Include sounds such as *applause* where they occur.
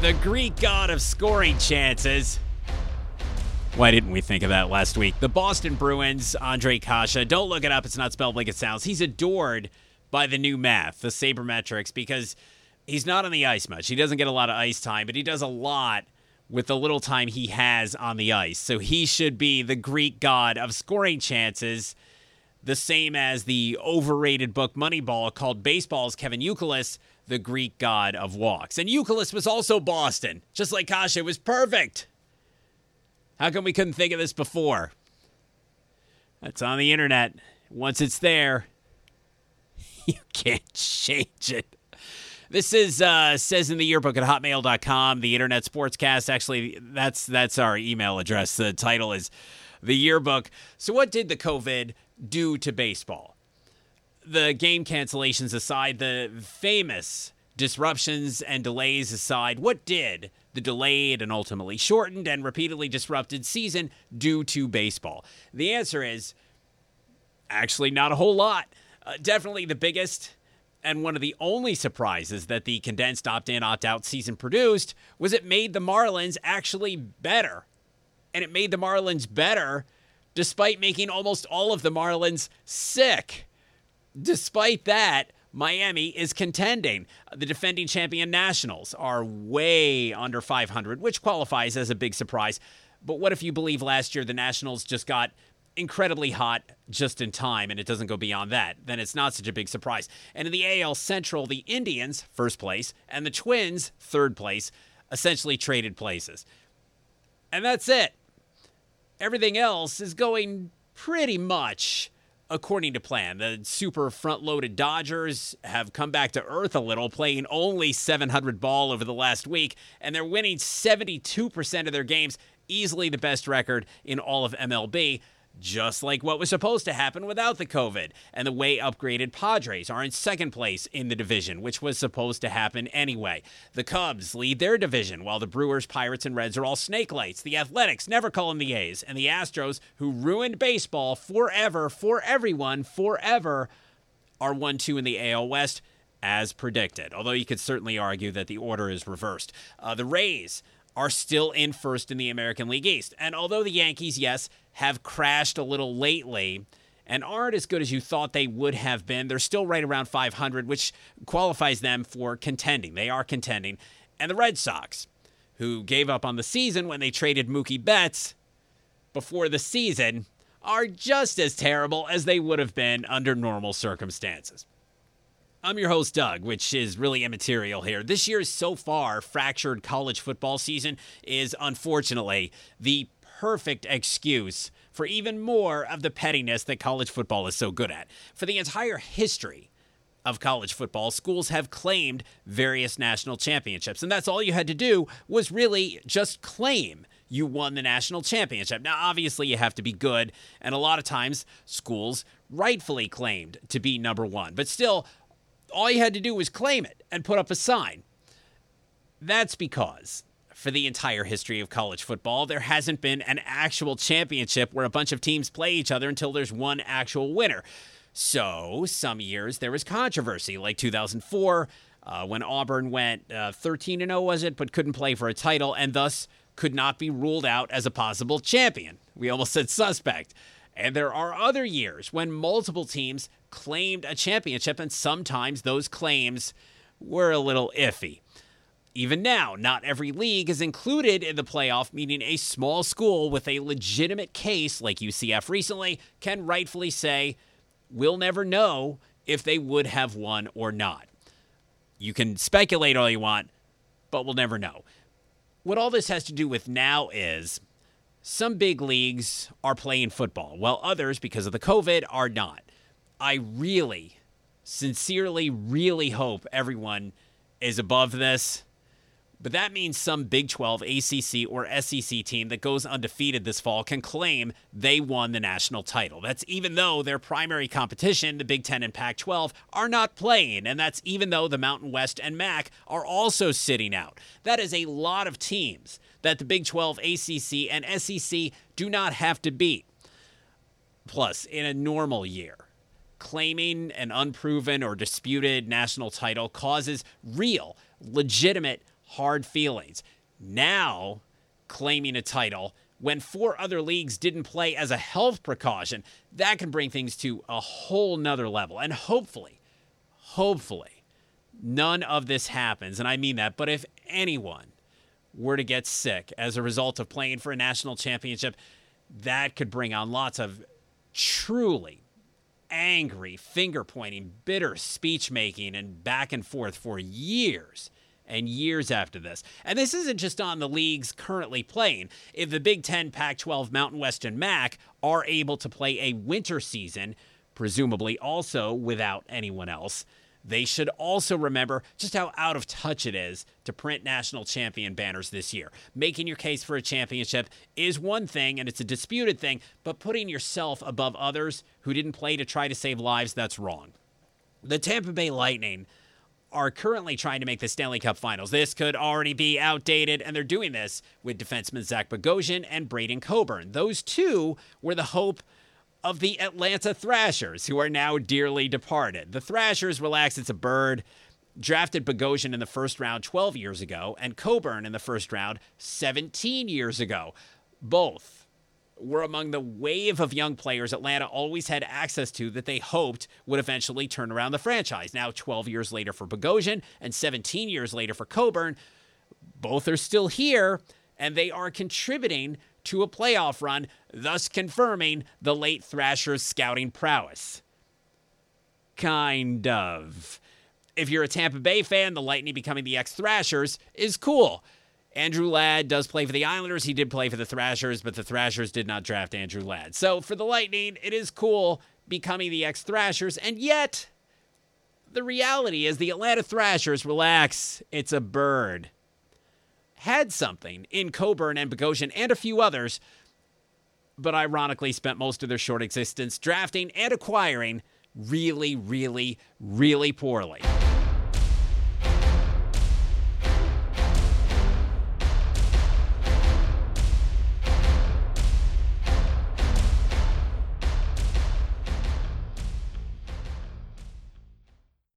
The Greek god of scoring chances. Why didn't we think of that last week? The Boston Bruins, Ondrej Kase. Don't look it up. It's not spelled like it sounds. He's adored by the new math, the sabermetrics, because he's not on the ice much. He doesn't get a lot of ice time, but he does a lot with the little time he has on the ice. So he should be the Greek god of scoring chances, the same as the overrated book Moneyball called Baseball's Kevin Youkilis, the Greek god of walks. And Youkilis was also Boston, just like Kase. It was perfect. How come we couldn't think of this before? That's on the internet. Once it's there, *laughs* you can't change it. This is uh, says in the yearbook at hotmail.com, the internet sportscast. Actually, that's that's our email address. The title is the yearbook. So what did the COVID do to baseball? The game cancellations aside, the famous disruptions and delays aside, what did the delayed and ultimately shortened and repeatedly disrupted season do to baseball? The answer is actually not a whole lot. Uh, definitely the biggest and one of the only surprises that the condensed opt in, opt out season produced was it made the Marlins actually better. And it made the Marlins better despite making almost all of the Marlins sick. Despite that, Miami is contending. The defending champion Nationals are way under 500, which qualifies as a big surprise. But what if you believe last year the Nationals just got incredibly hot just in time and it doesn't go beyond that, then it's not such a big surprise. And in the AL Central, the Indians, first place, and the Twins, third place, essentially traded places. And that's it. Everything else is going pretty much according to plan. The super front loaded Dodgers have come back to earth a little, playing only 700 ball over the last week, and they're winning 72% of their games, easily the best record in all of MLB just like what was supposed to happen without the COVID. And the way upgraded Padres are in second place in the division, which was supposed to happen anyway. The Cubs lead their division, while the Brewers, Pirates, and Reds are all snake lights. The Athletics never call them the A's. And the Astros, who ruined baseball forever, for everyone, forever, are 1 2 in the AL West. As predicted, although you could certainly argue that the order is reversed. Uh, the Rays are still in first in the American League East. And although the Yankees, yes, have crashed a little lately and aren't as good as you thought they would have been. They're still right around 500, which qualifies them for contending. They are contending. And the Red Sox, who gave up on the season when they traded Mookie Betts before the season, are just as terrible as they would have been under normal circumstances. I'm your host, Doug, which is really immaterial here. This year's so far fractured college football season is unfortunately the perfect excuse for even more of the pettiness that college football is so good at. For the entire history of college football, schools have claimed various national championships. And that's all you had to do was really just claim you won the national championship. Now, obviously, you have to be good. And a lot of times, schools rightfully claimed to be number one. But still, all you had to do was claim it and put up a sign. That's because for the entire history of college football. There hasn't been an actual championship where a bunch of teams play each other until there's one actual winner. So, some years there was controversy, like 2004, uh, when Auburn went uh, 13 and 0, was it, but couldn't play for a title and thus could not be ruled out as a possible champion. We almost said suspect. And there are other years when multiple teams claimed a championship, and sometimes those claims were a little iffy. Even now, not every league is included in the playoff, meaning a small school with a legitimate case, like UCF recently, can rightfully say, we'll never know if they would have won or not. You can speculate all you want, but we'll never know. What all this has to do with now is some big leagues are playing football, while others, because of the COVID, are not. I really, sincerely, really hope everyone is above this but that means some Big 12, ACC, or SEC team that goes undefeated this fall can claim they won the national title. That's even though their primary competition, the Big 10 and Pac 12, are not playing. And that's even though the Mountain West and MAC are also sitting out. That is a lot of teams that the Big 12, ACC, and SEC do not have to beat. Plus, in a normal year, claiming an unproven or disputed national title causes real, legitimate hard feelings. Now, claiming a title when four other leagues didn't play as a health precaution, that can bring things to a whole nother level. And hopefully, hopefully, none of this happens. And I mean that. But if anyone were to get sick as a result of playing for a national championship, that could bring on lots of truly angry, finger pointing, bitter speech making, and back and forth for years and years after this. And this isn't just on the leagues currently playing. If the Big Ten, Pac 12, Mountain West, and MAC are able to play a winter season, presumably also without anyone else, they should also remember just how out of touch it is to print national champion banners this year. Making your case for a championship is one thing, and it's a disputed thing, but putting yourself above others who didn't play to try to save lives, that's wrong. The Tampa Bay Lightning are currently trying to make the Stanley Cup Finals. This could already be outdated, and they're doing this with defenseman Zach Bogosian and Braydon Coburn. Those two were the hope of the Atlanta Thrashers, who are now dearly departed. The Thrashers, relax, it's a bird, drafted Bogosian in the first round 12 years ago and Coburn in the first round 17 years ago. Both were among the wave of young players Atlanta always had access to that they hoped would eventually turn around the franchise. Now, 12 years later for Bogosian and 17 years later for Coburn, both are still here and they are contributing to a playoff run, thus confirming the late Thrashers' scouting prowess. Kind of. If you're a Tampa Bay fan, the Lightning becoming the ex Thrashers is cool. Andrew Ladd does play for the Islanders. He did play for the Thrashers, but the Thrashers did not draft Andrew Ladd. So for the Lightning, it is cool becoming the ex Thrashers, and yet the reality is the Atlanta Thrashers, relax, it's a bird had something in Coburn and Bogosian and a few others, but ironically spent most of their short existence drafting and acquiring really, really, really poorly.